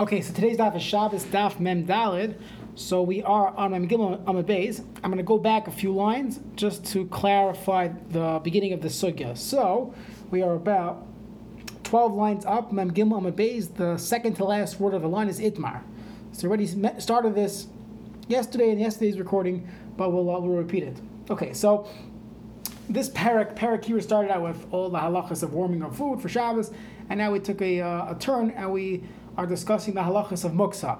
Okay, so today's daf is Shabbos daf Mem Dalid. So we are on Mem Gimel Amud Beis. I'm going to go back a few lines just to clarify the beginning of the sugya. So we are about 12 lines up, Mem Gimel Amud Beis. The second to last word of the line is Itmar. So we already started this yesterday in yesterday's recording, but we'll, uh, we'll repeat it. Okay, so this parak, parak here started out with all the halachas of warming of food for Shabbos, and now we took a, uh, a turn and we are discussing the halachas of muksa.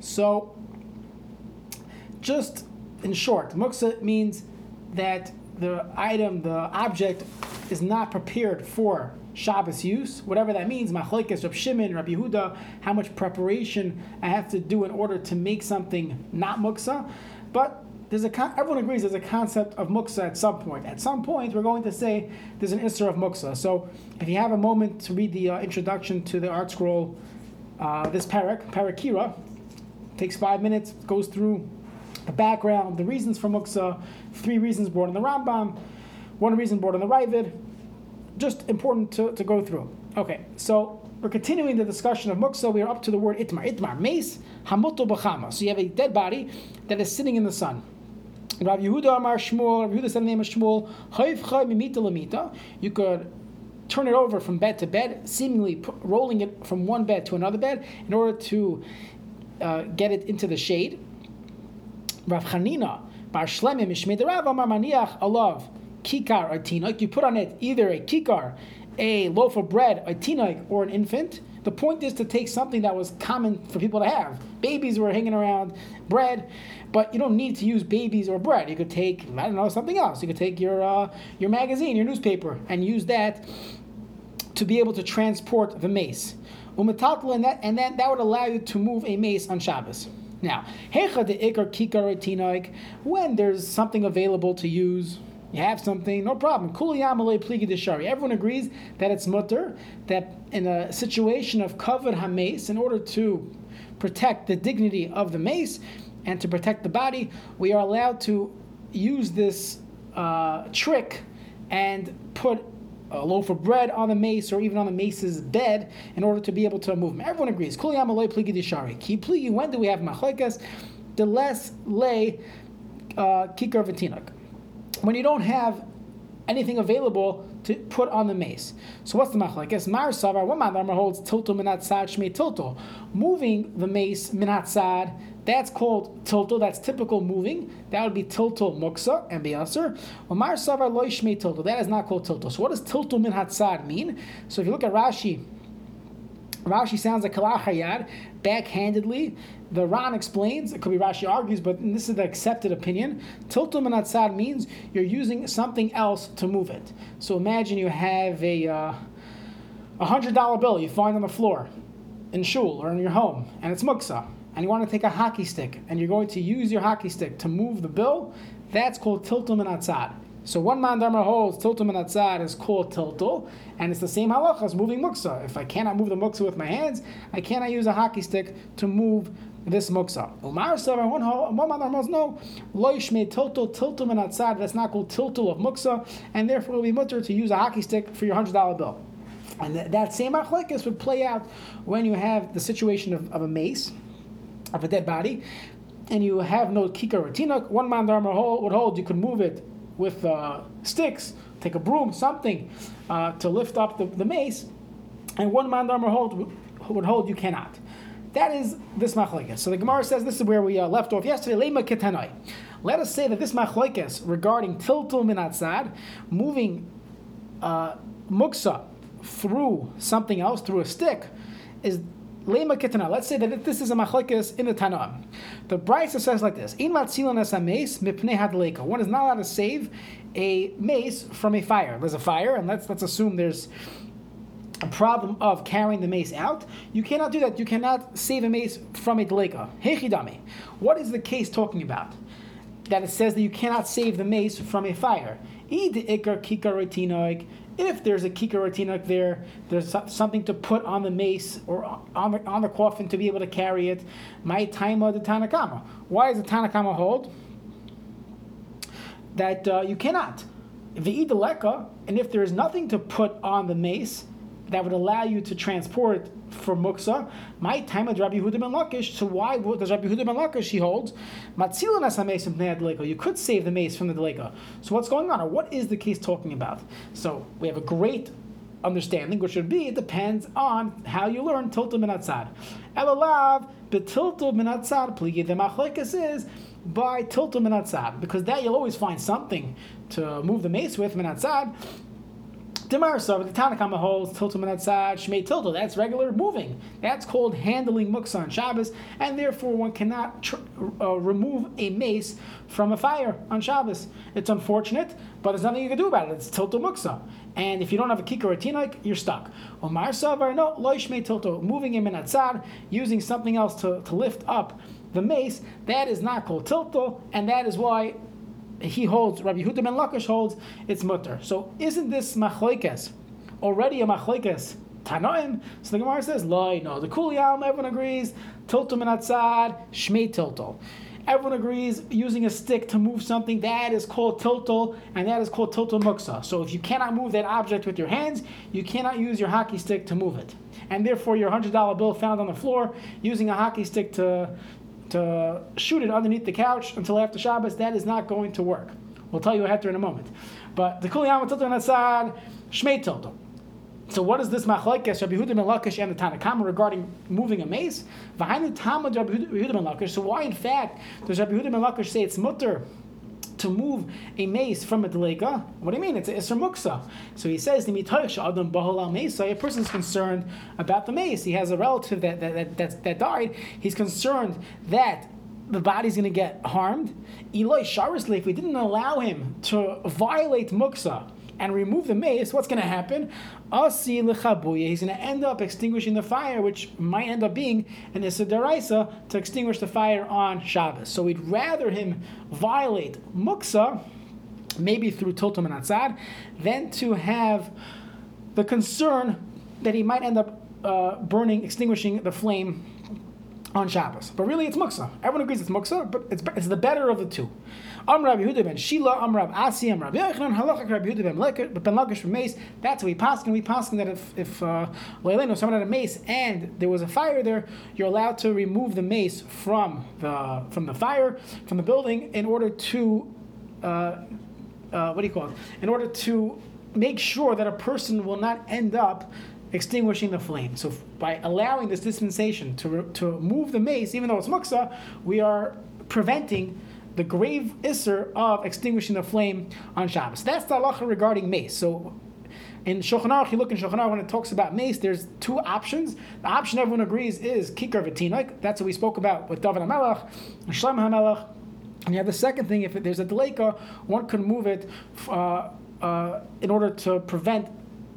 So, just in short, muksa means that the item, the object, is not prepared for Shabbos use, whatever that means. Machlekes, Rab Shimon, Rab Yehuda, how much preparation I have to do in order to make something not muksa. But there's a everyone agrees there's a concept of muksa at some point. At some point, we're going to say there's an isser of muksa. So if you have a moment to read the uh, introduction to the ArtScroll uh, this parak, parakira, takes five minutes, goes through the background, the reasons for muksa, three reasons brought in the Rambam, one reason brought in the Ravid. Just important to, to go through. Okay, so we're continuing the discussion of muksa. We are up to the word itmar. Itmar, mace, hamuto b'chama. So you have a dead body that is sitting in the sun. Rav Yehuda Amar Shmuel, Rav Yehuda said the name of Shmuel, You could turn it over from bed to bed, seemingly rolling it from one bed to another bed in order to uh, get it into the shade. Rav Chanina, Bar Shlemim, Mishmei Rav Amar Maniach Alav, Kikar or You put on it either a kikar, a loaf of bread, a tinoik, or an infant. The point is to take something that was common for people to have. Babies were hanging around bread, but you don't need to use babies or bread. You could take I don't know something else. You could take your uh, your magazine, your newspaper, and use that to be able to transport the mace. And that, and then that would allow you to move a mace on Shabbos. Now, when there's something available to use, you have something, no problem. Kuliyamale Plige de Shari. Everyone agrees that it's mutter, that in a situation of covered hames, in order to protect the dignity of the mace and to protect the body, we are allowed to use this uh, trick and put a loaf of bread on the mace or even on the mace's bed in order to be able to move him. Everyone agrees. When do we have machlekas? The less lay uh, kikar v'tinok. When you don't have anything available to put on the mace. So what's the machlekes? Mar savar, one man holds minat sad shmei tiltul. Moving the mace minat sad that's called tilto. That's typical moving. That would be tilto muksa and biasir. Omar savar loishme tilto. That is not called tilto. So what does tilto min hatzad mean? So if you look at Rashi, Rashi sounds like kalachayad, backhandedly. The Ran explains, it could be Rashi argues, but this is the accepted opinion. Tiltul min hatzad means you're using something else to move it. So imagine you have a uh, a hundred dollar bill you find on the floor in shul or in your home, and it's muksa and you want to take a hockey stick and you're going to use your hockey stick to move the bill, that's called tiltul min atzad. So one man dharma holds tiltul min atzad is called tiltul, and it's the same halacha as moving muksa. If I cannot move the muksa with my hands, I cannot use a hockey stick to move this muksa. Umar Savar, one one man dharma holds no, loishme tiltul, tiltum and atzad, that's not called tiltul of muksa, and therefore it will be mutter to use a hockey stick for your $100 bill. And that, that same achlekes would play out when you have the situation of, of a mace, of a dead body, and you have no kikar or one man dharma would hold you could move it with uh, sticks, take a broom, something uh, to lift up the, the mace, and one man dharma hold would hold you cannot. That is this machlekes. So the Gemara says this is where we uh, left off yesterday. Lema ketanoi. Let us say that this machlekes regarding tiltul minatzad, moving uh, muksa through something else, through a stick, is Lema ketana. Let's say that this is a machlekes in the Tanam. The Brisa says like this: In matzilan es mace mipnei hadleika. One is not allowed to save a mace from a fire. There's a fire, and let's let's assume there's a problem of carrying the mace out. You cannot do that. You cannot save a mace from a deleka. Hechidami. What is the case talking about? That it says that you cannot save the mace from a fire. If there's a kikaratina there, there's something to put on the mace or on the, on the coffin to be able to carry it. My time of the Tanakama. Why does the Tanakama hold? That uh, you cannot. V'idaleka, and if there is nothing to put on the mace that would allow you to transport for muksa. My time at Rabbi Yehuda ben Lakish. So why does Rabbi Yehuda ben Lakish he holds matzilan as mace from You could save the mace from the deleka. So what's going on, or what is the case talking about? So we have a great understanding, which should be it depends on how you learn tiltul min atzad. Elalav betiltul min atzad pligi. The machlekes is by tiltul min atzad because that you'll always find something to move the mace with min atzad. Demar the Tanakama holds tiltul minatzad shmei tiltul. That's regular moving. That's called handling muksa on Shabbos, and therefore one cannot tr- uh, remove a mace from a fire on Shabbos. It's unfortunate, but there's nothing you can do about it. It's tiltul muksa. And if you don't have a kikar or a you're stuck. Omar savar no loishmei tiltul. Moving him in atzad, using something else to, to lift up the mace, that is not called tiltul, and that is why he holds, Rabbi Yehuda ben Lakish holds, it's mutter. So isn't this machlokes already a machlokes Tanoim? So the Gemara says, loy, no. The Kuliyam, everyone agrees, tiltul minatzad, shmei tiltul. Everyone agrees using a stick to move something, that is called tiltul, and that is called tiltul muksa. So if you cannot move that object with your hands, you cannot use your hockey stick to move it. And therefore, your $100 bill found on the floor, using a hockey stick to, to shoot it underneath the couch until after Shabbos, that is not going to work. We'll tell you a heter in a moment. But the Kuliyama Tilton Asad, Shmei Tilton. So what is this machlekes Rabbi Yehuda ben Lakish and the Tanakama regarding moving a mace? The Talmud Rabbi Yehuda ben Lakish. So why, in fact, does Rabbi Yehuda ben Lakish say it's mutter to move a mace from a delega. What do you mean? It's a Isra Muksa. So he says, Adam A person is concerned about the mace. He has a relative that, that, that, that died. He's concerned that the body's going to get harmed. Eloi Sharisli, if we didn't allow him to violate Muksa, and remove the mace, what's going to happen? Asi. He's going to end up extinguishing the fire, which might end up being an issa deraisa to extinguish the fire on Shabbos. So we'd rather him violate muksa, maybe through tiltul min atzad, than to have the concern that he might end up uh, burning, extinguishing the flame on Shabbos. But really, it's muksa. Everyone agrees it's muksa, but it's, it's the better of the two. Am Yehuda ben Shila, Am Asi, Am Rabbi Halachak Rabbi Yehuda ben ben Lakish from mace. That's what we pass. And we pass that if if uh, someone had a mace and there was a fire there, you're allowed to remove the mace from the from the fire from the building in order to uh, uh, what do you call it? In order to make sure that a person will not end up extinguishing the flame. So by allowing this dispensation to, to move the mace, even though it's muksa, we are preventing the grave isser of extinguishing the flame on Shabbos. That's the halacha regarding mace. So in Shulchan Aruch, you look in Shulchan Aruch when it talks about mace, there's two options. The option everyone agrees is kikar v'tinoik. That's what we spoke about with David HaMelech and Shlomo HaMelech. And you have the second thing, if there's a deleka, one could move it uh, uh, in order to prevent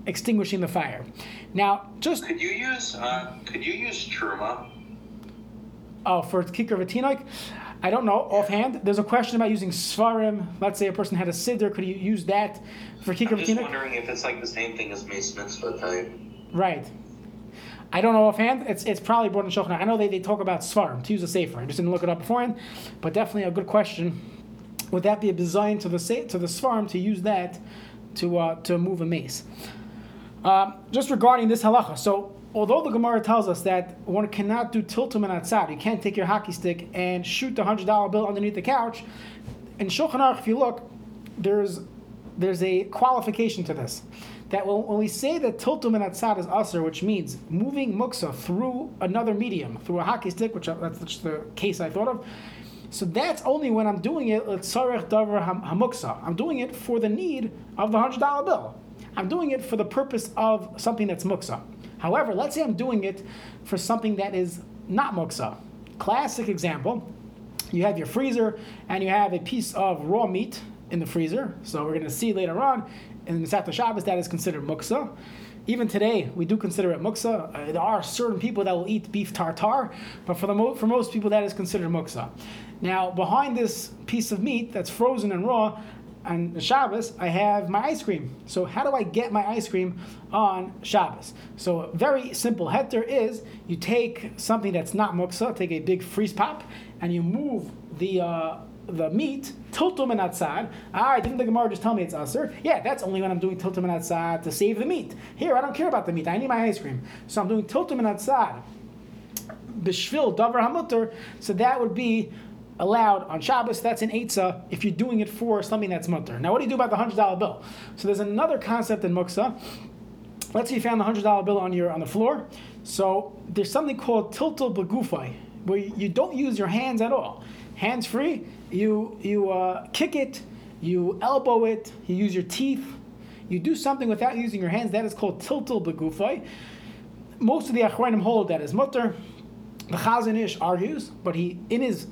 extinguishing the fire. Now, just could you use uh, could you use truma? Oh, for kikar v'tinoik, I don't know offhand. There's a question about using svarim. Let's say a person had a siddur, could you use that for kikar v'tinoik? I'm just wondering if it's like the same thing as mace mitzvah type. Right. I don't know offhand. It's it's probably brought in Shulchan. I know they, they talk about svarim to use a safer. I just didn't look it up beforehand, but definitely a good question. Would that be a design to the to the svarim to use that to uh, to move a mace? Um, just regarding this halacha, so although the Gemara tells us that one cannot do tiltul min atzad, you can't take your hockey stick and shoot the hundred dollar bill underneath the couch. In Shulchan Aruch, if you look, there's there's a qualification to this. That when we say that tiltul min atzad is usr, which means moving muksa through another medium, through a hockey stick, which that's just the case I thought of. So that's only when I'm doing it, hamuksa. I'm doing it for the need of the hundred dollar bill. I'm doing it for the purpose of something that's muksa. However, let's say I'm doing it for something that is not muksa. Classic example you have your freezer and you have a piece of raw meat in the freezer. So we're going to see later on in the Masata Shabbos that is considered muksa. Even today, we do consider it muksa. Uh, there are certain people that will eat beef tartar, but for, the mo- for most people, that is considered muksa. Now, behind this piece of meat that's frozen and raw, on Shabbos, I have my ice cream. So how do I get my ice cream on Shabbos? So very simple heter is you take something that's not muksa, take a big freeze pop, and you move the uh, the meat, tiltul min atzad. Ah, didn't the Gemara just tell me it's usher? Yeah, that's only when I'm doing tiltul min atzad to save the meat. Here, I don't care about the meat. I need my ice cream. So I'm doing tiltul min atzad. Bishvil davar hamutter. So that would be allowed on Shabbos. That's an eitzah if you're doing it for something that's mutter. Now, what do you do about the hundred dollar bill? So there's another concept in muksa. Let's say you found the hundred dollar bill on your on the floor. So there's something called tiltal begufai, where you don't use your hands at all. Hands free. You you uh, kick it, you elbow it, you use your teeth. You do something without using your hands. That is called tiltal begufai. Most of the achronim hold that is mutter. The Chazon Ish argues, but he in his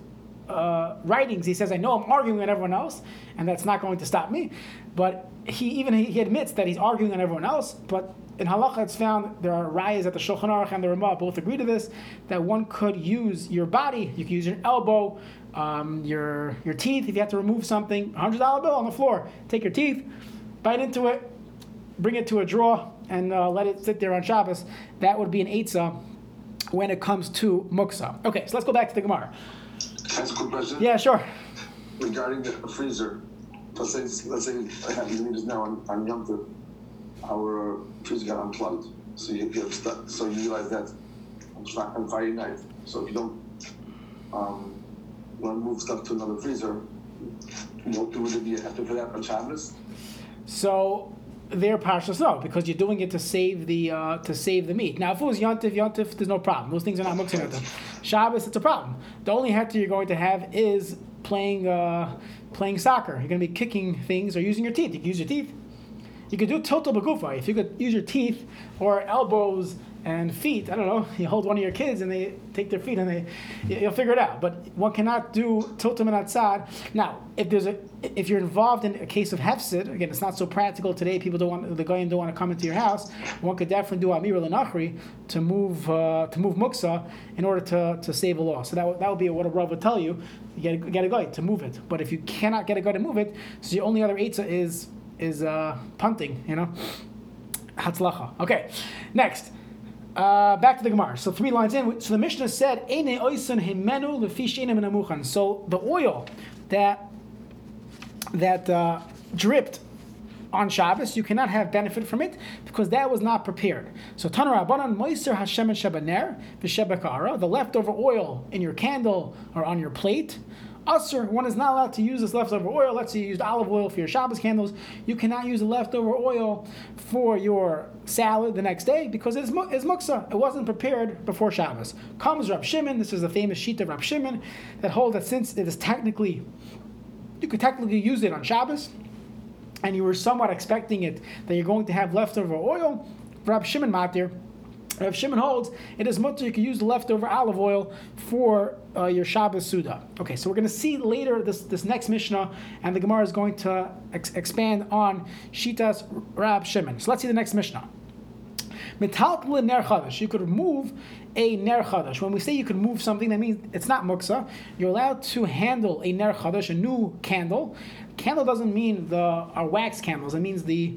uh, writings he says, "I know I'm arguing on everyone else, and that's not going to stop me." But he even he admits that he's arguing on everyone else. But in halacha, it's found there are rayas at the Shulchan Aruch and the Ramah both agree to this that one could use your body. You could use your elbow, um, your your teeth. If you have to remove something, hundred dollar bill on the floor, take your teeth, bite into it, bring it to a drawer, and uh, let it sit there on Shabbos. That would be an eitzah when it comes to muksa. Okay, so let's go back to the Gemara. That's a quick question. Yeah, sure. Regarding the freezer, let's say, let's say I have these meters now on, on Yom Tov, our uh, freezer got unplugged. So you, you stuff, so you realize that it's not on Friday night. So if you don't um, want to move stuff to another freezer, know, would it be a hefty for that on Shabbos? So they're partial no, because you're doing it to save the uh, to save the meat. Now, if it was yontif, yontif, there's no problem. Those things are not yontif. Shabbos, it's a problem. The only heter you're going to have is playing uh, playing soccer. You're going to be kicking things or using your teeth. You can use your teeth. You could do total bagufa. If you could use your teeth or elbows and feet, I don't know, you hold one of your kids and they take their feet and they, you'll figure it out. But one cannot do totem and atzad. Now, if there's a, if you're involved in a case of hefsid, again, it's not so practical today. People don't want the goyim don't want to come into your house. One could definitely do amir lenachri to move uh, to move muksa in order to, to save a law. So that would, that would be what a rav would tell you. You get a, get a guy to move it. But if you cannot get a guy to move it, so your only other eitzah is is uh, punting. You know, hatzlacha. Okay, next. Uh, back to the Gemara. So three lines in. So the Mishnah said, "Eine oisen himenu lefish enem So the oil that that uh, dripped on Shabbos, you cannot have benefit from it because that was not prepared. So Tanur Rabbanan Moiser Hashem and Shebaner v'Shebekara, the leftover oil in your candle or on your plate. Usr, one is not allowed to use this leftover oil. Let's say you used olive oil for your Shabbos candles. You cannot use the leftover oil for your salad the next day because it is, is muksa. It wasn't prepared before Shabbos. Comes Rab Shimon. This is the famous sheet of Rab Shimon that hold that since it is technically, you could technically use it on Shabbos, and you were somewhat expecting it that you're going to have leftover oil. Rab Shimon Matir Rav Shimon holds it is mutter. You can use the leftover olive oil for uh, your Shabbos Suda. Okay, so we're going to see later this, this next Mishnah, and the Gemara is going to ex- expand on Shitas Rab Shimon. So let's see the next Mishnah. Metaltal ner chadash. You could remove a ner chadash. When we say you can move something, that means it's not muksa. You're allowed to handle a ner chadash, a new candle. Candle doesn't mean the our wax candles. It means the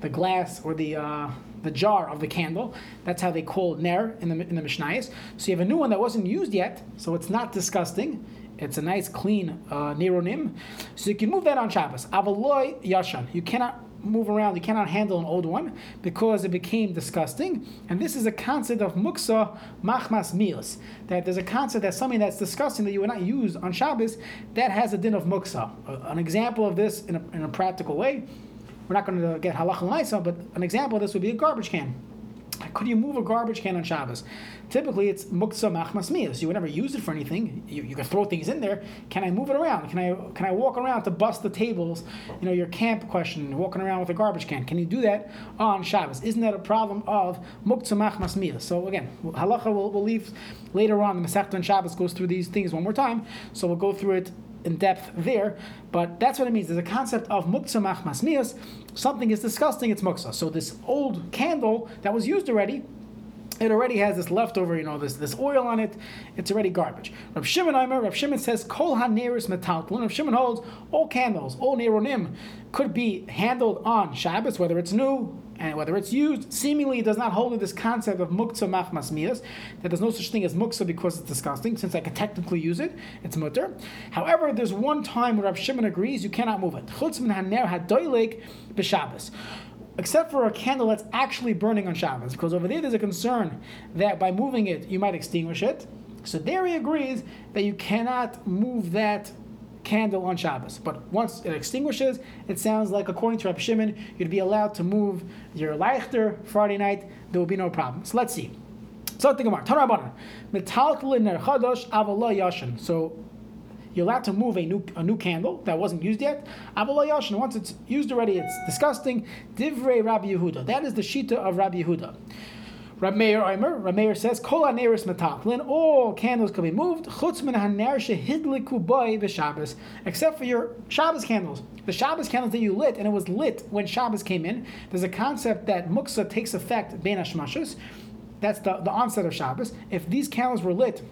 the glass or the uh, the jar of the candle. That's how they call ner in the in the Mishnayos. So you have a new one that wasn't used yet, so it's not disgusting. It's a nice clean uh, neronim. So you can move that on Shabbos. Avaloy yashan. You cannot move around. You cannot handle an old one because it became disgusting. And this is a concept of muksa machmas mios. That there's a concept that something that's disgusting that you would not use on Shabbos that has a din of muksa. An example of this in a, in a practical way we're not going to get halach and but an example of this would be a garbage can. Could you move a garbage can on Shabbos? Typically, it's muksa machmas miyas. You would never use it for anything. You, you could throw things in there. Can I move it around? Can I can I walk around to bust the tables? You know, your camp question, walking around with a garbage can. Can you do that on Shabbos? Isn't that a problem of muksa machmas? So again, halacha will will leave later on. The Masechta and Shabbos goes through these things one more time. So we'll go through it in depth there, but that's what it means. There's a concept of muksa machmas miyas. Something is disgusting, it's muksa. So this old candle that was used already, it already has this leftover, you know, this, this oil on it. It's already garbage. Rav Shimon Aimer, Rav Shimon says, Kol haneris metaltlin. Rav Shimon holds all candles, all neronim, could be handled on Shabbos, whether it's new and whether it's used, seemingly it does not hold to this concept of muktzah machmas mias, that there's no such thing as muktzah because it's disgusting, since I could technically use it, it's mutter. However, there's one time where Rav Shimon agrees you cannot move it. Chutz min haner hadoilik b'Shabbos except for a candle that's actually burning on Shabbos, because over there there's a concern that by moving it you might extinguish it. So there he agrees that you cannot move that candle on Shabbos. But once it extinguishes, it sounds like according to Rabbi Shimon, you'd be allowed to move your Leichter Friday night. There will be no problem. So let's see. So think about it. So you're allowed to move a new a new candle that wasn't used yet. Avalay once it's used already, it's disgusting. Divrei Rabbi Yehuda. That is the shita of Rabbi Yehuda. Meir Omer, Meir says, Kol haneris metaklin, all candles can be moved, chutz min haner shehidliku boy v'Shabbos, except for your Shabbos candles. The Shabbos candles that you lit, and it was lit when Shabbos came in. There's a concept that muksa takes effect ben hashmashas. That's the, the onset of Shabbos. If these candles were lit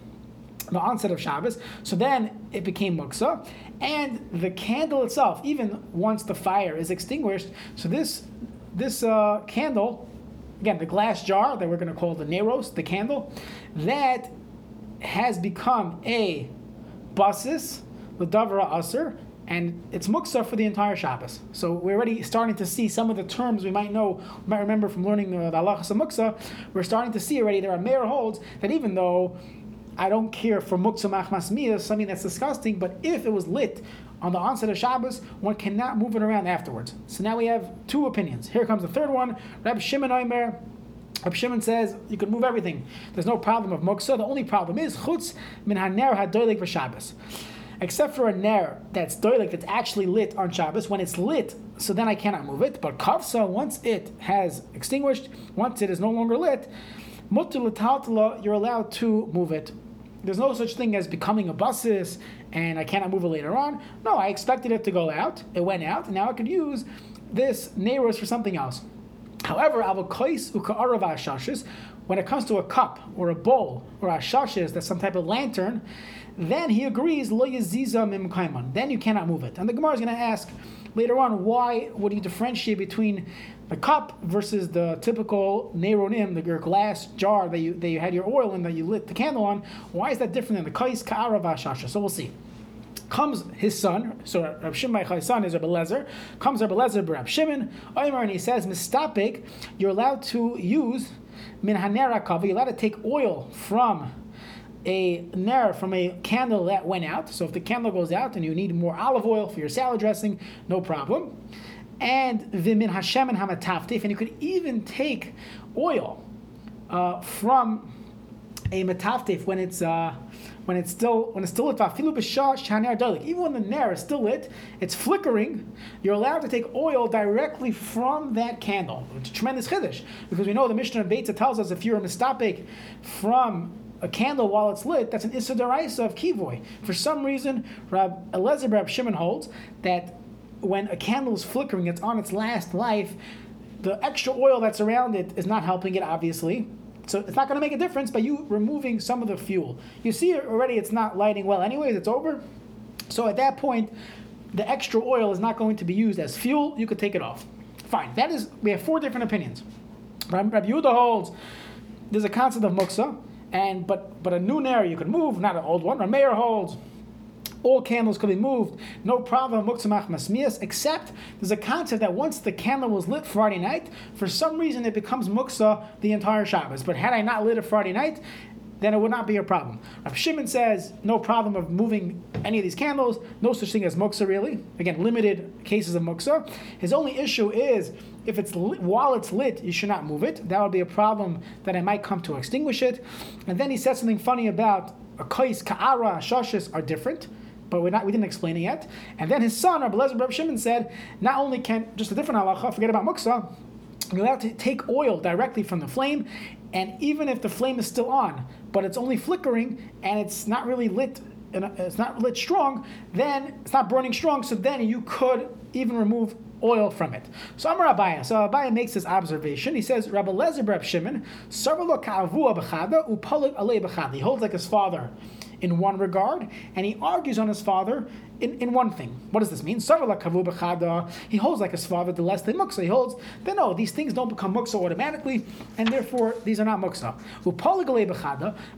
the onset of Shabbos. So then it became muksa, and the candle itself, even once the fire is extinguished, so this this uh, candle, again the glass jar that we're going to call the neros, the candle, that has become a basis, the davra aser, and it's muksa for the entire Shabbos. So we're already starting to see some of the terms we might know, might remember from learning uh, the, the halachas of muksa. We're starting to see already there are mayor holds that even though I don't care for muksa machmas miyah, something that's disgusting, but if it was lit on the onset of Shabbos, one cannot move it around afterwards. So now we have two opinions. Here comes the third one. Rabbi Shimon Omer. Rabbi Shimon says you can move everything. There's no problem of muktzah. The only problem is chutz min haner hadoilik v'Shabbos. Except for a ner that's doilik, that's actually lit on Shabbos. When it's lit, so then I cannot move it. But kavsa, once it has extinguished, once it is no longer lit, mutter you're allowed to move it there's no such thing as becoming a basis and I cannot move it later on. No, I expected it to go out. It went out, and now I could use this neiros for something else. However, when it comes to a cup or a bowl or a shashes, that's some type of lantern, then he agrees Then you cannot move it. And the Gemara is going to ask later on why would he differentiate between the cup versus the typical Neronim, the glass jar that you that you had your oil in that you lit the candle on. Why is that different than the kais ka'ara v'ashasha? So we'll see. Comes his son, so Rab Shimon son is Rabbi Lezer. Comes Rabbi Lezer, Rab Shimon, Omer, and he says, "Mistapik, you're allowed to use min hanera. You're allowed to take oil from." a ner from a candle that went out. So if the candle goes out and you need more olive oil for your salad dressing, no problem and vimin Hashem and hamataftif, and you could even take oil uh, from a mataftif when it's uh, when it's still when it's still lit. Even when the nair is still lit, it's flickering. You're allowed to take oil directly from that candle. It's a tremendous chiddush because we know the Mishnah of Beitza tells us if you're a mistapik from a candle while it's lit, that's an Issa of Kivoy. For some reason, Rab Elazar Rab Shimon holds that when a candle is flickering, it's on its last life, the extra oil that's around it is not helping it, obviously. So it's not going to make a difference by you removing some of the fuel. You see already it's not lighting well, anyways, it's over. So at that point, the extra oil is not going to be used as fuel. You could take it off. Fine. That is, we have four different opinions. Rabbi Yehuda holds there's a concept of muksa, and but but a new nair you can move, not an old one. Rameir holds all candles could be moved, no problem, muktzah machmas mias, except there's a concept that once the candle was lit Friday night, for some reason it becomes muksa the entire Shabbos. But had I not lit it Friday night, then it would not be a problem. Rav Shimon says no problem of moving any of these candles, no such thing as muksa really. Again, limited cases of muksa. His only issue is if it's lit, while it's lit, you should not move it. That would be a problem that I might come to extinguish it. And then he said something funny about a kais, ka'ara, shashes are different but we're not, we didn't explain it yet. And then his son, Rabbi Lezer Rabbi Shimon, said, not only can, just a different halacha, forget about muksa, you're allowed to take oil directly from the flame, and even if the flame is still on, but it's only flickering and it's not really lit, it's not lit strong, then it's not burning strong, so then you could even remove oil from it. So Amar Abaye. So Abaye makes this observation. He says, Rabbi Lezer Reb Shimon. He holds like his father in one regard, and he argues on his father in, in one thing. What does this mean? He holds like his father, the less than muksa. He holds that no, these things don't become muksa automatically, and therefore these are not muksa.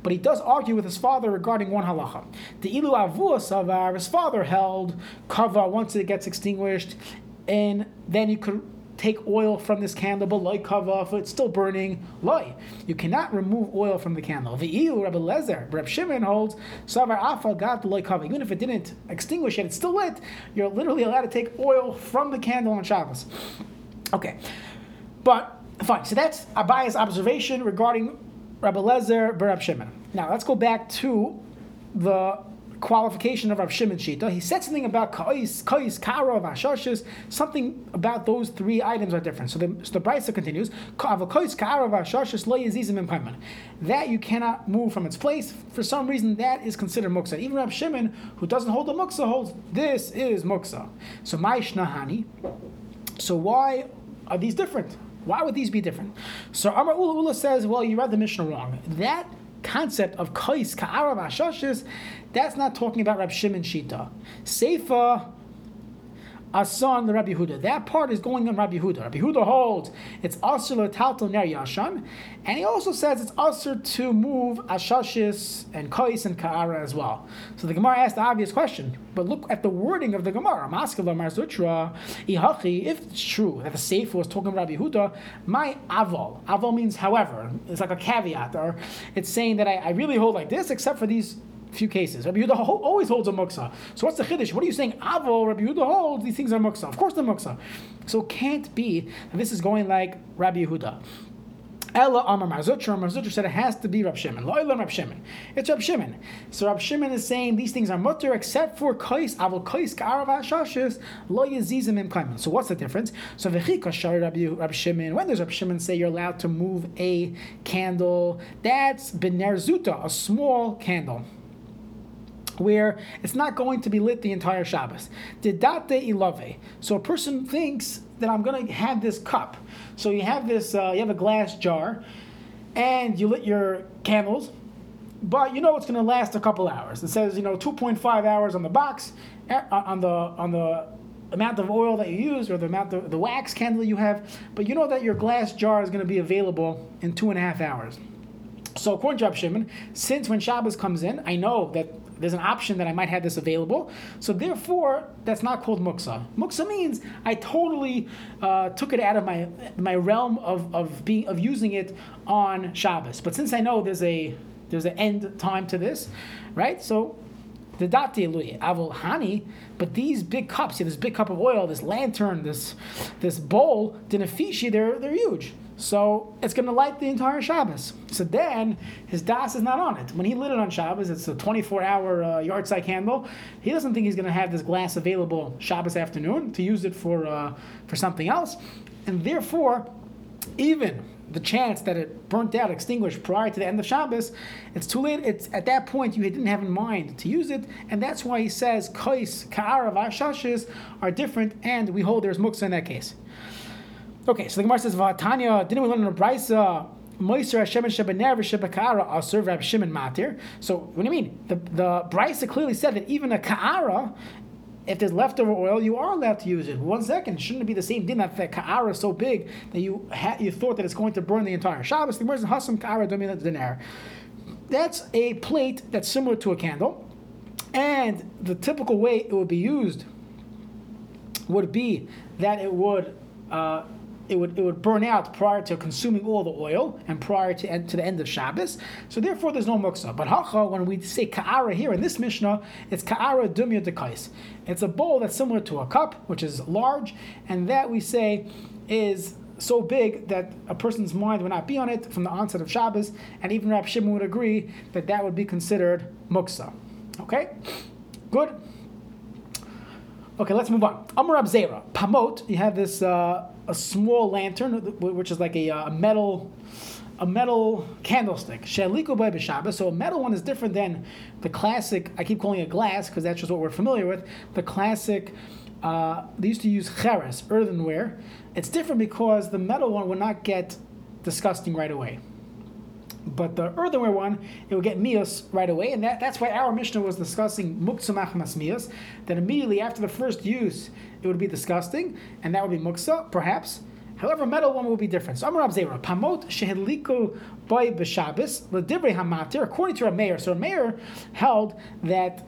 But he does argue with his father regarding one halacha. The ilu avua savar, his father held kava once it gets extinguished, and then you could take oil from this candle, but like kava, if it's still burning, loy. You cannot remove oil from the candle. The EU, Rabbi Lezer, Rabbi Shimon holds, savar afal got the loy kava. Even if it didn't extinguish it, it's still lit. You're literally allowed to take oil from the candle on Shabbos. Okay, but fine. So that's Abaye's observation regarding Rabbi Lezer, Rabbi Shimon. Now let's go back to the qualification of Rav Shimon Shita. He said something about kais, kais, kara, vashashis. Something about those three items are different. So the, so the Brisa continues, kais, kara, vashashis, lo yazizim and That you cannot move from its place. For some reason, that is considered muksa. Even Rav Shimon, who doesn't hold the muksa, holds this is muksa. So ma'ishnahani. So why are these different? Why would these be different? So Amar Ulla Ulla says, well, you read the Mishnah wrong. That concept of kais ka'ara v'ashashis, that's not talking about Rab Shimon Shita. Seifa Asan the Rabbi Huda. That part is going on Rabbi Huda. Rabbi Huda holds it's asur taltal ner yashan, and he also says it's asur to move ashashis and kais and ka'ara as well. So the Gemara asked the obvious question, but look at the wording of the Gemara. Maskala Mar Zutra ihachi. If it's true that the Sefer was talking about Rabbi Huda, my aval. Aval means however. It's like a caveat, or it's saying that I, I really hold like this, except for these few cases. Rabbi Yehuda always holds a muksa. So what's the chiddush? What are you saying? Avo, Rabbi Yehuda holds these things are muksa. Of course they're muksa. So can't be that this is going like Rabbi Yehuda. Ella Amar Mar Zutra. Marzutra said it has to be Rab Shimon. Lo'ilam Rab Shimon. It's Rab Shimon. So Rab Shimon is saying these things are mutter except for kais avol kais ka'arav shashis lo yezizim im kaiman. So what's the difference? So v'chika shari Rab Shimon. When does Rab Shimon say you're allowed to move a candle? That's bener zuta, a small candle where it's not going to be lit the entire Shabbos. Didate. So a person thinks that I'm going to have this cup. So you have this, uh, you have a glass jar, and you lit your candles, but you know it's going to last a couple hours. It says you know 2.5 hours on the box, uh, on the on the amount of oil that you use or the amount of the wax candle you have, but you know that your glass jar is going to be available in two and a half hours. So according to Shimon, since when Shabbos comes in, I know that there's an option that I might have this available. So therefore, that's not called muksa. Muksa means I totally uh, took it out of my my realm of, of being of using it on Shabbos. But since I know there's a there's an end time to this, right? So the dati avol hani, but these big cups, see this big cup of oil, this lantern, this this bowl, dinafishi, they're they're huge. So it's going to light the entire Shabbos. So then his das is not on it. When he lit it on Shabbos, it's a 24 hour uh, yahrzeit candle. He doesn't think he's going to have this glass available Shabbos afternoon to use it for, uh, for something else. And therefore, even the chance that it burnt out, extinguished prior to the end of Shabbos, it's too late. It's at that point you didn't have in mind to use it, and that's why he says kais, ka'ara, vashashes are different, and we hold there's muksa in that case. Okay, so the Gemara says, "Vatanya." Didn't we learn in the Brisa? Moiser Hashem and Shebener v'Shebekara Aser Rab Shimon Matir. So what do you mean? The the Brisa clearly said that even a Ka'ara, if there's leftover oil, you are allowed to use it. One second, shouldn't it be the same din that the Ka'ara is so big that you ha- you thought that it's going to burn the entire Shabbos? The says, Hasam Ka'ara Dominant Dinar. That's a plate that's similar to a candle, and the typical way it would be used would be that it would. Uh, it would, it would burn out prior to consuming all the oil and prior to, to the end of Shabbos. So therefore, there's no muksa. But hacha, when we say ka'ara here in this Mishnah, it's ka'ara dumya dekais. It's a bowl that's similar to a cup, which is large, and that we say is so big that a person's mind would not be on it from the onset of Shabbos, and even Rab Shimon would agree that that would be considered muksa. Okay? Good. Okay, let's move on. Amar Zera. Pamot, you have this uh, a small lantern, which is like a, uh, a metal a metal candlestick. So a metal one is different than the classic. I keep calling it glass because that's just what we're familiar with. The classic uh, they used to use cheres, earthenware. It's different because the metal one would not get disgusting right away. But the earthenware one, it would get mios right away, and that, that's why our Mishnah was discussing muktzah machmas mios, that immediately after the first use, it would be disgusting, and that would be muksa, perhaps. However, metal one will be different. So Amar Zera, Pamot shehedliku boy b'Shabbos, l'divrei hamatir, according to a mayor. So a mayor held that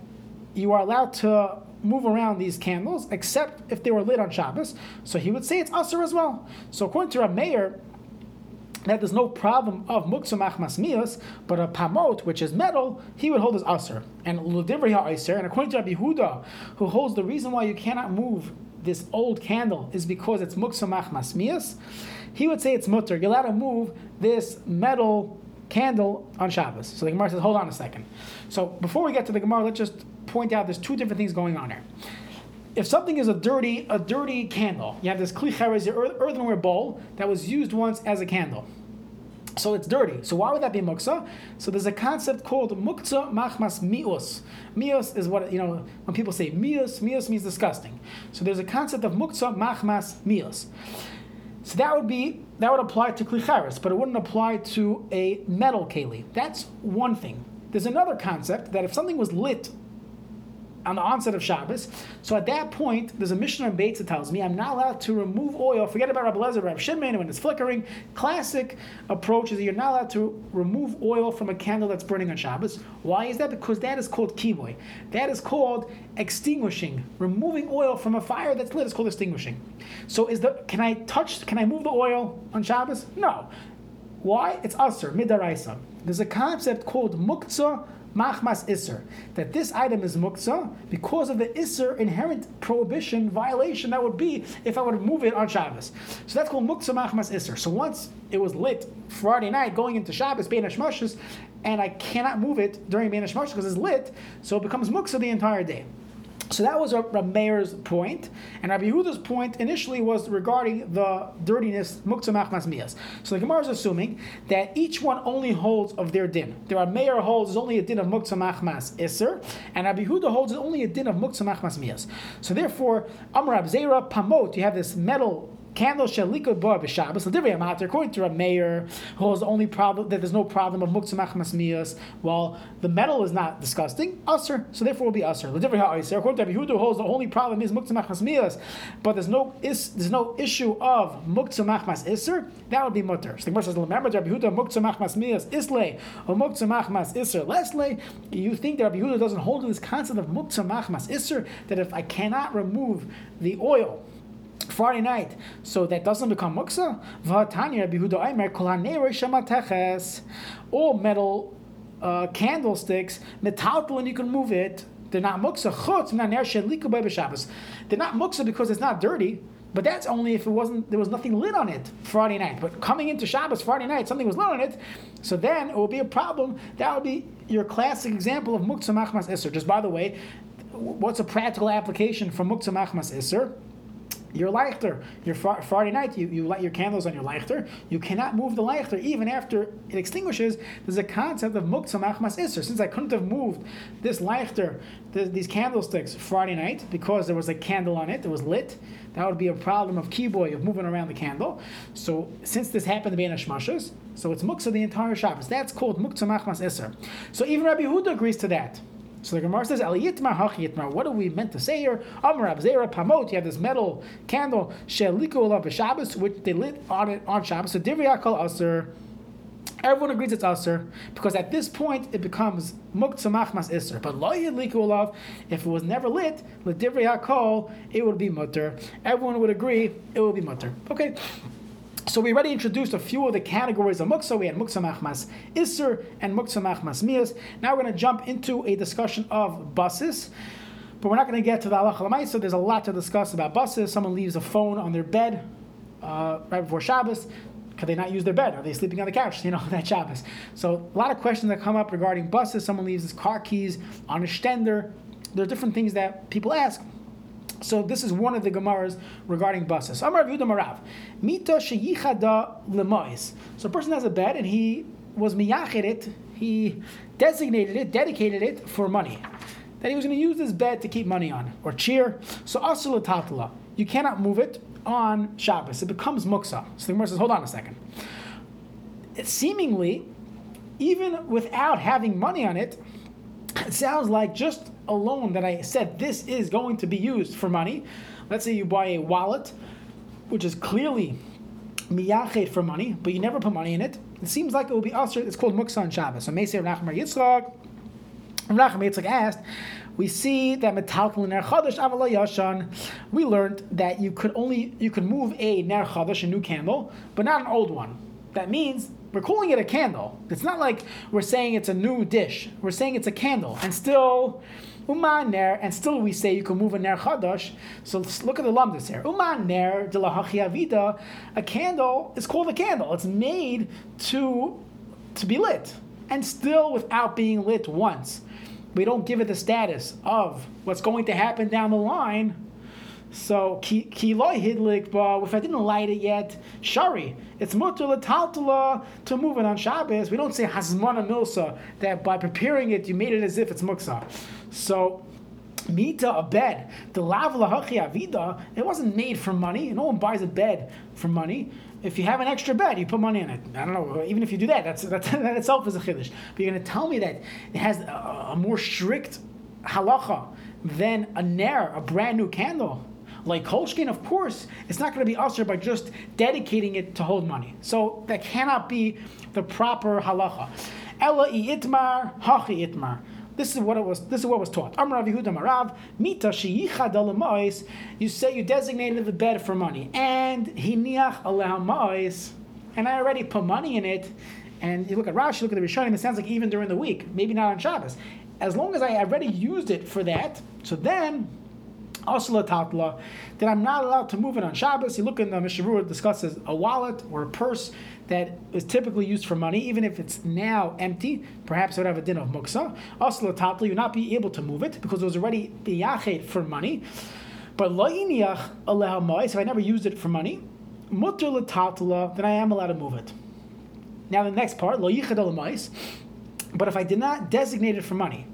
you are allowed to move around these candles except if they were lit on Shabbos. So he would say it's usher as well. So according to a mayor, that there's no problem of muksa machmas mias, but a pamot, which is metal, he would hold as aser. And ludivri ha'aser, and according to Rabbi who holds the reason why you cannot move this old candle is because it's muksa machmas mias, he would say it's mutter. You're allowed to move this metal candle on Shabbos. So the Gemara says, hold on a second. So before we get to the Gemara, let's just point out there's two different things going on here if something is a dirty, a dirty candle, you have this kli earthenware bowl that was used once as a candle. So it's dirty. So why would that be muksa? So there's a concept called mukta machmas mius. Mius is what you know when people say mius. Mius means disgusting. So there's a concept of mukta machmas mius. So that would be that would apply to klicharis, but it wouldn't apply to a metal keli. That's one thing. There's another concept that if something was lit on the onset of Shabbos. So at that point, there's a Mishnah in Beitz that tells me I'm not allowed to remove oil. Forget about Rabbi Lezer, Rabbi Shimon, when it's flickering. Classic approach is that you're not allowed to remove oil from a candle that's burning on Shabbos. Why is that? Because that is called kiboy. That is called extinguishing. Removing oil from a fire that's lit is called extinguishing. So is the can I touch? Can I move the oil on Shabbos? No. Why? It's aser midaraisa. There's a concept called muktzah machmas iser, that this item is muktzah because of the iser inherent prohibition violation that would be if I would move it on Shabbos. So that's called muktzah machmas iser. So once it was lit Friday night going into Shabbos, Bein Hashmashas, and I cannot move it during Bein Hashmashas because it's lit, so it becomes muktzah the entire day. So that was Rabbi Meir's point, and Rabbi Yehuda's point initially was regarding the dirtiness muktzah machmas mias. So the Gemara is assuming that each one only holds of their din. There Rabbi Meir holds is only a din of muktzah machmas iser, and Rabbi Yehuda holds is only a din of muktzah machmas mias. So therefore, Amr Zera Pamot, you have this metal candle shalikot bar b'Shabbos. L'divrei according to a mayor, who holds only problem that there's no problem of muktzah machmas mias. while the metal is not disgusting, usher, so therefore will be usher. L'divrei ha'aser, according to Yehuda, holds the only problem is muktzah machmas mias, but there's no is there's no issue of muktzah machmas iser. That would be mutter. So the Gemara says, remember Rabbi Yehuda muktzah machmas mias isle or muktzah machmas iser lesle. You think that Rabbi Yehuda doesn't hold to this concept of muktzah machmas iser that if I cannot remove the oil Friday night, so that doesn't become muksa. V'hatanya bihuda aimer kol shamateches. All metal uh, candlesticks, metaltal, and you can move it. They're not muksa. Chutz ner sheliku b'Shabbos. They're not muksa because it's not dirty. But that's only if it wasn't there was nothing lit on it Friday night. But coming into Shabbos Friday night, something was lit on it, so then it will be a problem. That would be your classic example of muktzah machmas iser. Just by the way, what's a practical application for muktzah machmas iser? Your leichter, your fr- Friday night, you, you light your candles on your leichter. You cannot move the leichter even after it extinguishes. There's a concept of muktzah machmas isser. Since I couldn't have moved this leichter, these candlesticks Friday night because there was a candle on it, it was lit. That would be a problem of keyboy of moving around the candle. So since this happened to be in a shmashas, so it's muktzah the entire Shabbos. That's called muktzah machmas isser. So even Rabbi Huda agrees to that. So the Gemara says, "El yitmar hach What are we meant to say here? Amar Abzera Pamot. You have this metal candle sheliku olav Shabbos, which they lit on it on Shabbos. So divriyakol aser. Everyone agrees it's aser because at this point it becomes muktzah machmas iser. But lo yidliku olav. If it was never lit, divriyakol, it would be mutter. Everyone would agree it would be mutter. Okay. So we already introduced a few of the categories of muksa. We had muksa machmas isser and muksa machmas mias. Now we're going to jump into a discussion of buses. But we're not going to get to the halacha so there's a lot to discuss about buses. Someone leaves a phone on their bed uh, right before Shabbos. Could they not use their bed? Are they sleeping on the couch? You know, that Shabbos. So a lot of questions that come up regarding buses. Someone leaves his car keys on a stender. There are different things that people ask. So this is one of the Gemaras regarding buses. Amar Marav, Mita sheyichada lemois. So a person has a bed and he was miyached it, he designated it, dedicated it for money. that he was going to use this bed to keep money on or cheer. So asul tatla, you cannot move it on Shabbos. It becomes muksa. So the Gemara says, hold on a second. It seemingly, even without having money on it, it sounds like just alone that I said this is going to be used for money. Let's say you buy a wallet, which is clearly miyachet for money, but you never put money in it. It seems like it will be usher. It's called muksa on Shabbos. So Meisei Rachmar Yitzchak. Rachmar Yitzchak asked, we see that metalkel ner chadash avala yashan. We learned that you could only you could move a ner chadash, a new candle, but not an old one. That means we're calling it a candle. It's not like we're saying it's a new dish. We're saying it's a candle, and still. Uman ner, and still we say you can move a ner chadash. So look at the lumdus here. Uman ner de la avida. A candle is called a candle. It's made to to be lit, and still without being lit once we don't give it the status of what's going to happen down the line. So ki loy hidlik, but if I didn't light it yet, shari, it's mutter taltala to move it on Shabbos. We don't say hazmana milsa that by preparing it you made it as if it's muksa. So mita a bed, the lavla avida, it wasn't made for money. No one buys a bed for money if you have an extra bed, you put money in it. I don't know. Even if you do that, that's, that's that itself is a chiddush. But you're going to tell me that it has a, a, more strict halacha than a nair, a brand new candle. Like Kolshkin, of course, it's not going to be usher by just dedicating it to hold money. So that cannot be the proper halacha. Ella itmar, hachi itmar. This is what it was. This is what was taught. Amar Yehuda Marav Mita You say you designated the bed for money, and hiniach allow ma'is, and I already put money in it. And you look at Rashi, look at the Rishonim. It sounds like even during the week, maybe not on Shabbos. As long as I already used it for that, so then Asla Tatla, that I'm not allowed to move it on Shabbos. You look in the Mishna Berura, discusses a wallet or a purse that is typically used for money, even if it's now empty, perhaps it would have a din of muksa. Asla Tatla, you not be able to move it because it was already biyachet for money. But lo'iniach aleh if I never used it for money, mutter tatla, then I am allowed to move it. Now the next part, lo yichad but if I did not designate it for money,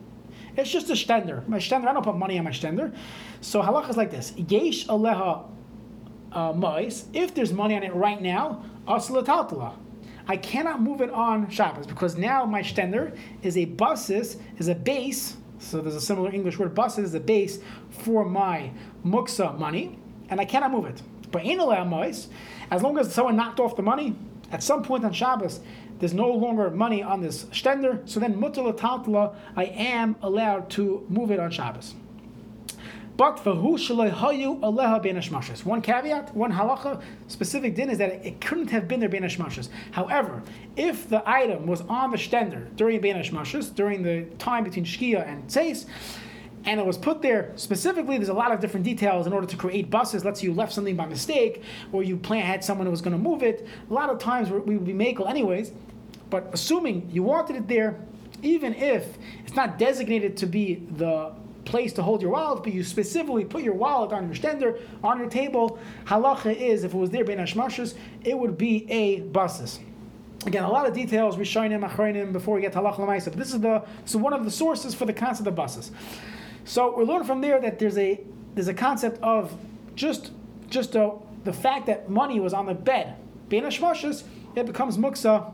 it's just a stender. My stender, I don't put money on my stender. So halacha is like this: Yesh aleha uh, mais. If there's money on it right now, asla I cannot move it on Shabbos because now my stender is a basis, is a base. So there's a similar English word. Basis is a base for my muksa money, and I cannot move it. But in mais, as long as someone knocked off the money at some point on Shabbos, there's no longer money on this stender, so then mutal taltala, I am allowed to move it on Shabbos. But. One caveat, one halacha, specific din is that it, couldn't have been there benashmashas. However, if the item was on the stender during benashmashas, during the time between shkia and tzeis, and it was put there specifically. There's a lot of different details in order to create buses. Let's say you left something by mistake, or you plan had someone who was going to move it. A lot of times we would be makel anyways. But assuming you wanted it there, even if it's not designated to be the place to hold your wallet, but you specifically put your wallet on your stender, on your table, halacha is if it was there bein hashmashas, it would be a basis. Again, a lot of details, Rishonim, Achronim, before we get to halacha lemaisa. But this is the so one of the sources for the concept of basis. So we learn from there that there's a there's a concept of just just a, the fact that money was on the bed, bein hashmashas, it becomes muksa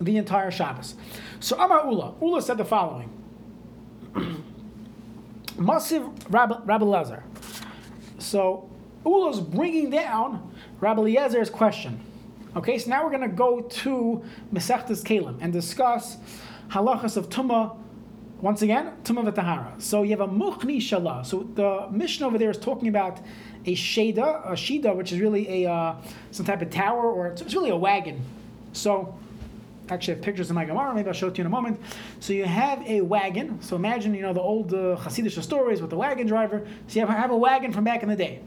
the entire Shabbos. So Amar Ula, Ula said the following. Massive Rabbi, Rabbi Lezer. So Ula's bringing down Rabbi Eliezer's question. Okay, so now we're going to go to Mesechtes Kelim and discuss halachas of Tumah. Once again, Tumah v'Tahara. So you have a Muchni Shalah. So the Mishnah over there is talking about a Sheda, a Shida, which is really a uh, some type of tower, or it's really a wagon. So actually have pictures in my Gemara. Maybe I'll show it to you in a moment. So you have a wagon. So imagine, you know, the old uh, Hasidic stories with the wagon driver. So you have, have, a wagon from back in the day.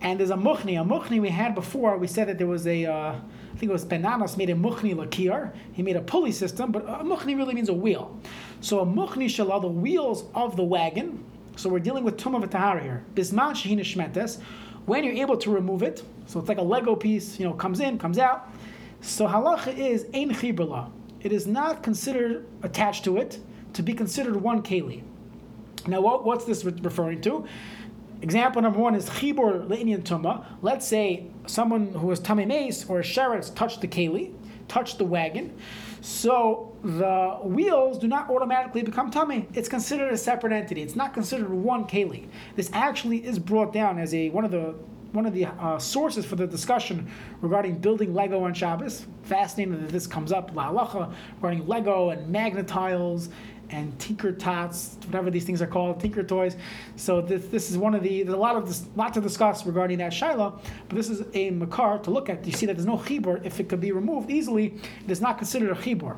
And there's a muchni. A muchni we had before, we said that there was a, uh, I think it was Benanas made a muchni lakir. He made a pulley system, but a muchni really means a wheel. So a muchni shala, the wheels of the wagon. So we're dealing with Tum tumah v'tahara here. Bisman shehina shmetes. When you're able to remove it, so it's like a Lego piece, you know, comes in, comes out so halacha is ein chibrala. It is not considered attached to it to be considered one keli. Now, what, what's this re- referring to? Example number one is chibur le'inyan tuma. Let's say someone who is tummy mace or a sheretz touched the keli, touched the wagon, so the wheels do not automatically become tummy. It's considered a separate entity. It's not considered one keli. This actually is brought down as a one of the one of the uh, sources for the discussion regarding building Lego on Shabbos. Fascinating that this comes up, la halacha, regarding Lego and tiles and tinker tots, whatever these things are called, tinker toys. So this, this is one of the, there's a lot of this, lot to discuss regarding that shaila, but this is a makar to look at. You see that there's no chibur. If it could be removed easily, it is not considered a chibur.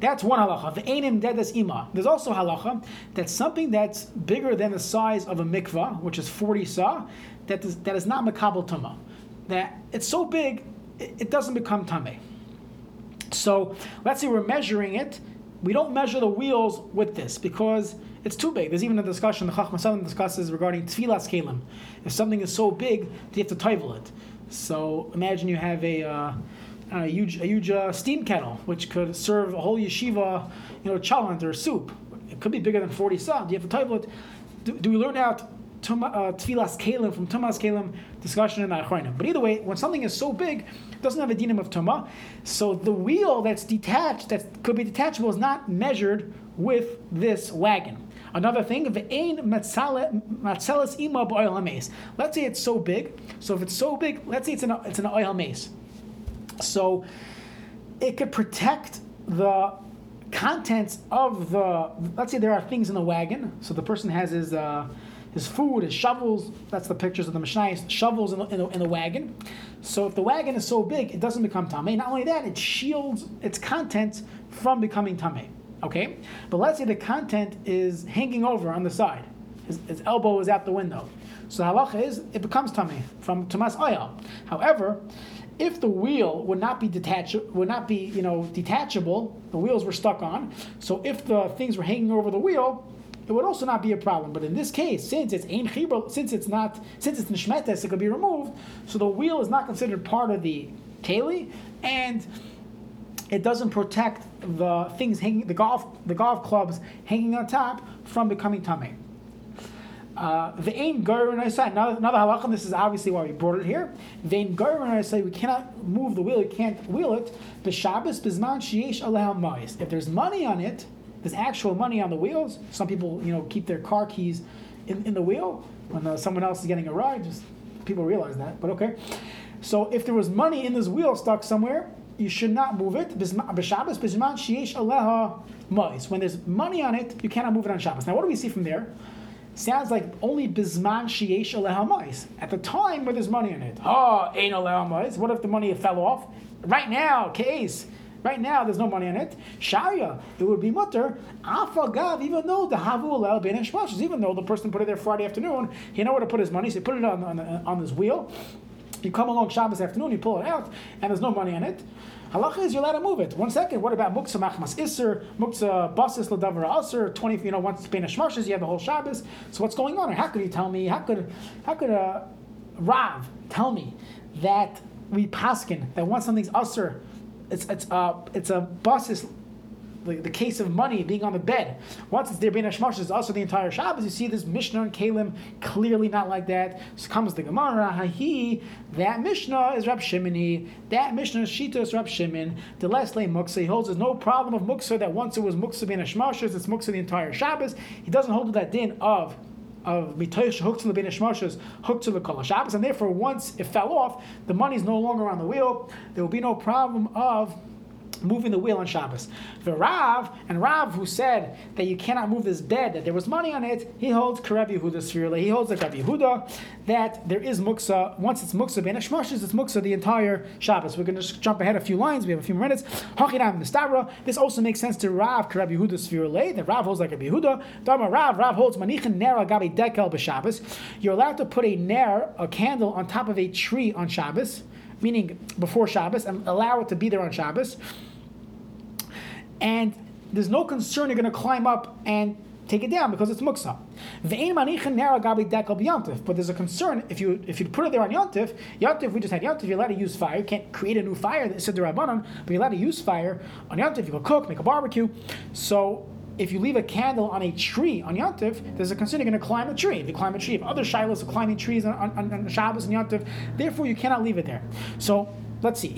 That's one halacha. The einim dedas ima. There's also halacha that something that's bigger than the size of a mikvah, which is 40 sa, that is, that is not makabel tuma. That it's so big, it, it doesn't become tame. So let's say we're measuring it we don't measure the wheels with this because it's too big. There's even a discussion the Chacham discusses regarding tevilas kelim. If something is so big, you have to toivel it. So imagine you have a, uh, a huge, a huge uh, steam kettle which could serve a whole yeshiva, you know, chalent or soup. It could be bigger than 40 sa. Do you have to toivel it? Do, do we learn out uh, tevilas kelim from tumas kelim discussion in the Achronim. But either way, when something is so big, it doesn't have a dinim of tuma. So the wheel that's detached, that could be detachable, is not measured with this wagon. Another thing, ve'ein matzelas ima oil mace. Let's say it's so big. So if it's so big, let's say it's an it's an oil mace. So it could protect the contents of the. Let's say there are things in the wagon. So the person has his. Uh, his food, his shovels. That's the pictures of the Mishnah. Shovels in the, in the, in the wagon. So if the wagon is so big, it doesn't become tamei. Not only that, it shields its contents from becoming tamei. Okay, but let's say the content is hanging over on the side. His, his elbow is out the window. So the halacha is it becomes tamei from tumas oil. However, if the wheel would not be detached, would not be you know detachable, the wheels were stuck on. So if the things were hanging over the wheel, it would also not be a problem. But in this case, since it's ein chibur, since it's not, since it's nishmetes, it could be removed. So the wheel is not considered part of the keli, and it doesn't protect the things hanging, the golf, the golf clubs hanging on top from becoming tamei. Uh, the ain gar I say another halacha. And this is obviously why we brought it here. The ain gar I say we cannot move the wheel. We can't wheel it. The Shabbos bisman sheyesh aleh If there's money on it, there's actual money on the wheels. Some people, you know, keep their car keys in, in the wheel when uh, someone else is getting a ride. Just people realize that, but okay. So if there was money in this wheel stuck somewhere, you should not move it. When there's money on it, you cannot move it on Shabbos. Now, what do we see from there? Sounds like only bisman sheyesh aleha At the time where there's money in it, oh, ain't aleha What if the money fell off? Right now, case Right now, there's no money in it. Sharia, it would be mutter. Afagav, even though the havu alel ben even though the person put it there Friday afternoon, he know where to put his money, so he put it on on, on this wheel. You come along Shabbos afternoon, you pull it out, and there's no money in it. Halacha is you're allowed to move it. One second. What about muksa machmas iser, muksa basis ladavar aser? Twenty, you know, once a shmarshes, you have the whole Shabbos. So what's going on? Or how could you tell me? How could how could uh, Rav tell me that we paskin that once something's usher it's it's uh it's a basis the, the case of money being on the bed. Once it's there being a shmash, is also the entire Shabbos. You see this Mishnah and Kelim clearly not like that. So comes the Gemara, Hahi, that Mishnah is Rab Shimoni, that Mishnah is Shita is Rab Shimon. The last lay Muksa, he holds there's no problem of Muksa that once it was Muksa being a shmash, it's Muksa the entire Shabbos. He doesn't hold to that din of of mitoish hooked to the benish hooked to the kol and therefore once it fell off, the money is no longer on the wheel. There will be no problem of moving the wheel on Shabbos. The Rav, and Rav who said that you cannot move this bed, that there was money on it, he holds Karev Yehuda Sfirle. He holds like Rav Yehuda that there is muksa, once it's muksa ben Ashmashis, it's muksa the entire Shabbos. We're going to just jump ahead a few lines, we have a few minutes. Hachinam Nistabra. This also makes sense to Rav Karev Yehuda Sfirle, that Rav holds like a Yehuda. Dharma Rav, Rav holds Manichin Nera Gabi Dekel B'Shabbos. You're allowed to put a ner, a candle, on top of a tree on Shabbos meaning before Shabbos, and allow it to be there on Shabbos and there's no concern you're going to climb up and take it down because it's muksa. But there's a concern if you if you put it there on yontif, yontif we just had yontif. You're allowed to use fire. You can't create a new fire. That said the rabbanon, but you're allowed to use fire on yontif. You can cook, make a barbecue. So if you leave a candle on a tree on Yontif, there's a concern you're going to climb a tree. If you climb a tree, if other shilas are climbing trees on, on, on Shabbos and Yontif, therefore you cannot leave it there. So let's see.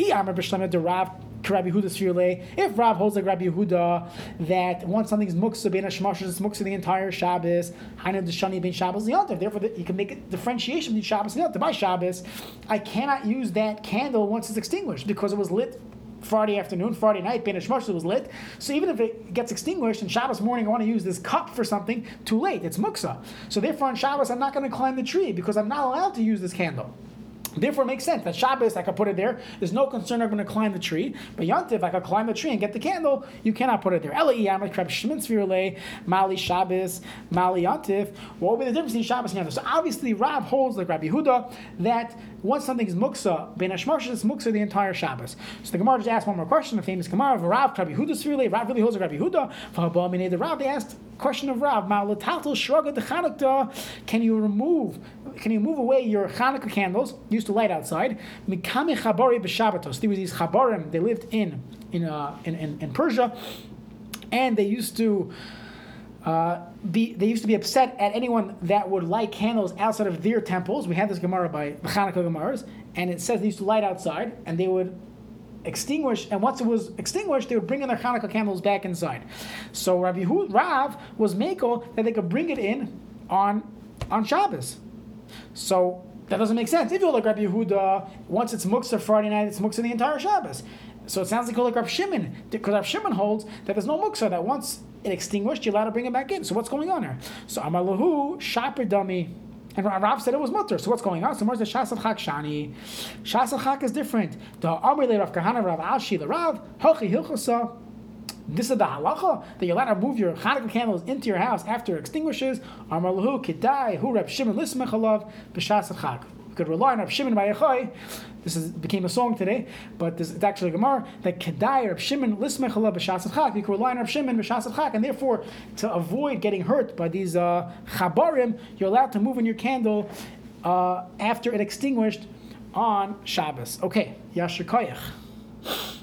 Rabbi Yehuda If Rab holds like Rabbi Yehuda that once something's muksa bein hashmashas, it's muksa the entire Shabbos. Hainu deshani bein Shabbos yontiv. Therefore, he can make a differentiation between Shabbos and. By Shabbos, I cannot use that candle once it's extinguished because it was lit Friday afternoon, Friday night, Ben Hashmashas was lit. So even if it gets extinguished and Shabbos morning, I want to use this cup for something, too late. It's muksa. So therefore, on Shabbos, I'm not going to climb the tree because I'm not allowed to use this candle. Therefore, it makes sense that Shabbos I could put it there. There's no concern I'm going to climb the tree. But Yontif, I could climb the tree and get the candle. You cannot put it there. Eli Yamet Kreb Shmitzvirle Mali Shabbos Mali Yontif. What would be the difference between Shabbos and Yontif? So obviously, Rav holds like Rabbi Huda that once something is muksa, ben hashmarsh is muksa the entire Shabbos. So the Gemara just asked one more question. The famous Gemara of Rav Rabbi Huda Svirle. Rav really holds like Rabbi Huda. For the Rav, they asked question of Rav Ma'alatal Shraga the Chanukah. Can you remove? Can you move away your Hanukkah candles used to light outside? Mikami Chabari b'Shabbatos. There was these Chabarim. They lived in in, uh, in, in in Persia, and they used to. Uh, be, they used to be upset at anyone that would light candles outside of their temples. We had this Gemara by Hanukkah Gemaras, and it says they used to light outside, and they would extinguish, and once it was extinguished, they would bring in their Hanukkah candles back inside. So Rabbi Hud, Rav was Mako that they could bring it in on on Shabbos. So that doesn't make sense. If you like Rabbi Yehuda, once it's Muksa Friday night, it's Muksa the entire Shabbos. So it sounds like you like Rabbi Shimon, because Rabbi Shimon holds that there's no Muksa, that once it extinguished, you're allowed to bring it back in. So what's going on here? So Amalahu, Shaper Dummy. And Rav said it was mutter. So what's going on? So where's the Shas Chak Shani? Shas Chak is different. The Amri Rav Kahana Rav Ashi the Rav Hochi Hilchasa. This is the halacha that you're allowed to move your Hanukkah candles into your house after it extinguishes. You could rely on Reb Shimon bar Yochai. This is, became a song today, but this, it's actually a Gemara that Kedai Reb Shimon Lismechalav B'Shas Chak. You could rely on Reb Shimon B'Shas Chak, and therefore to avoid getting hurt by these uh, chabarim, you're allowed to move in your candle uh, after it extinguished on Shabbos. Okay, Yashir Koyach.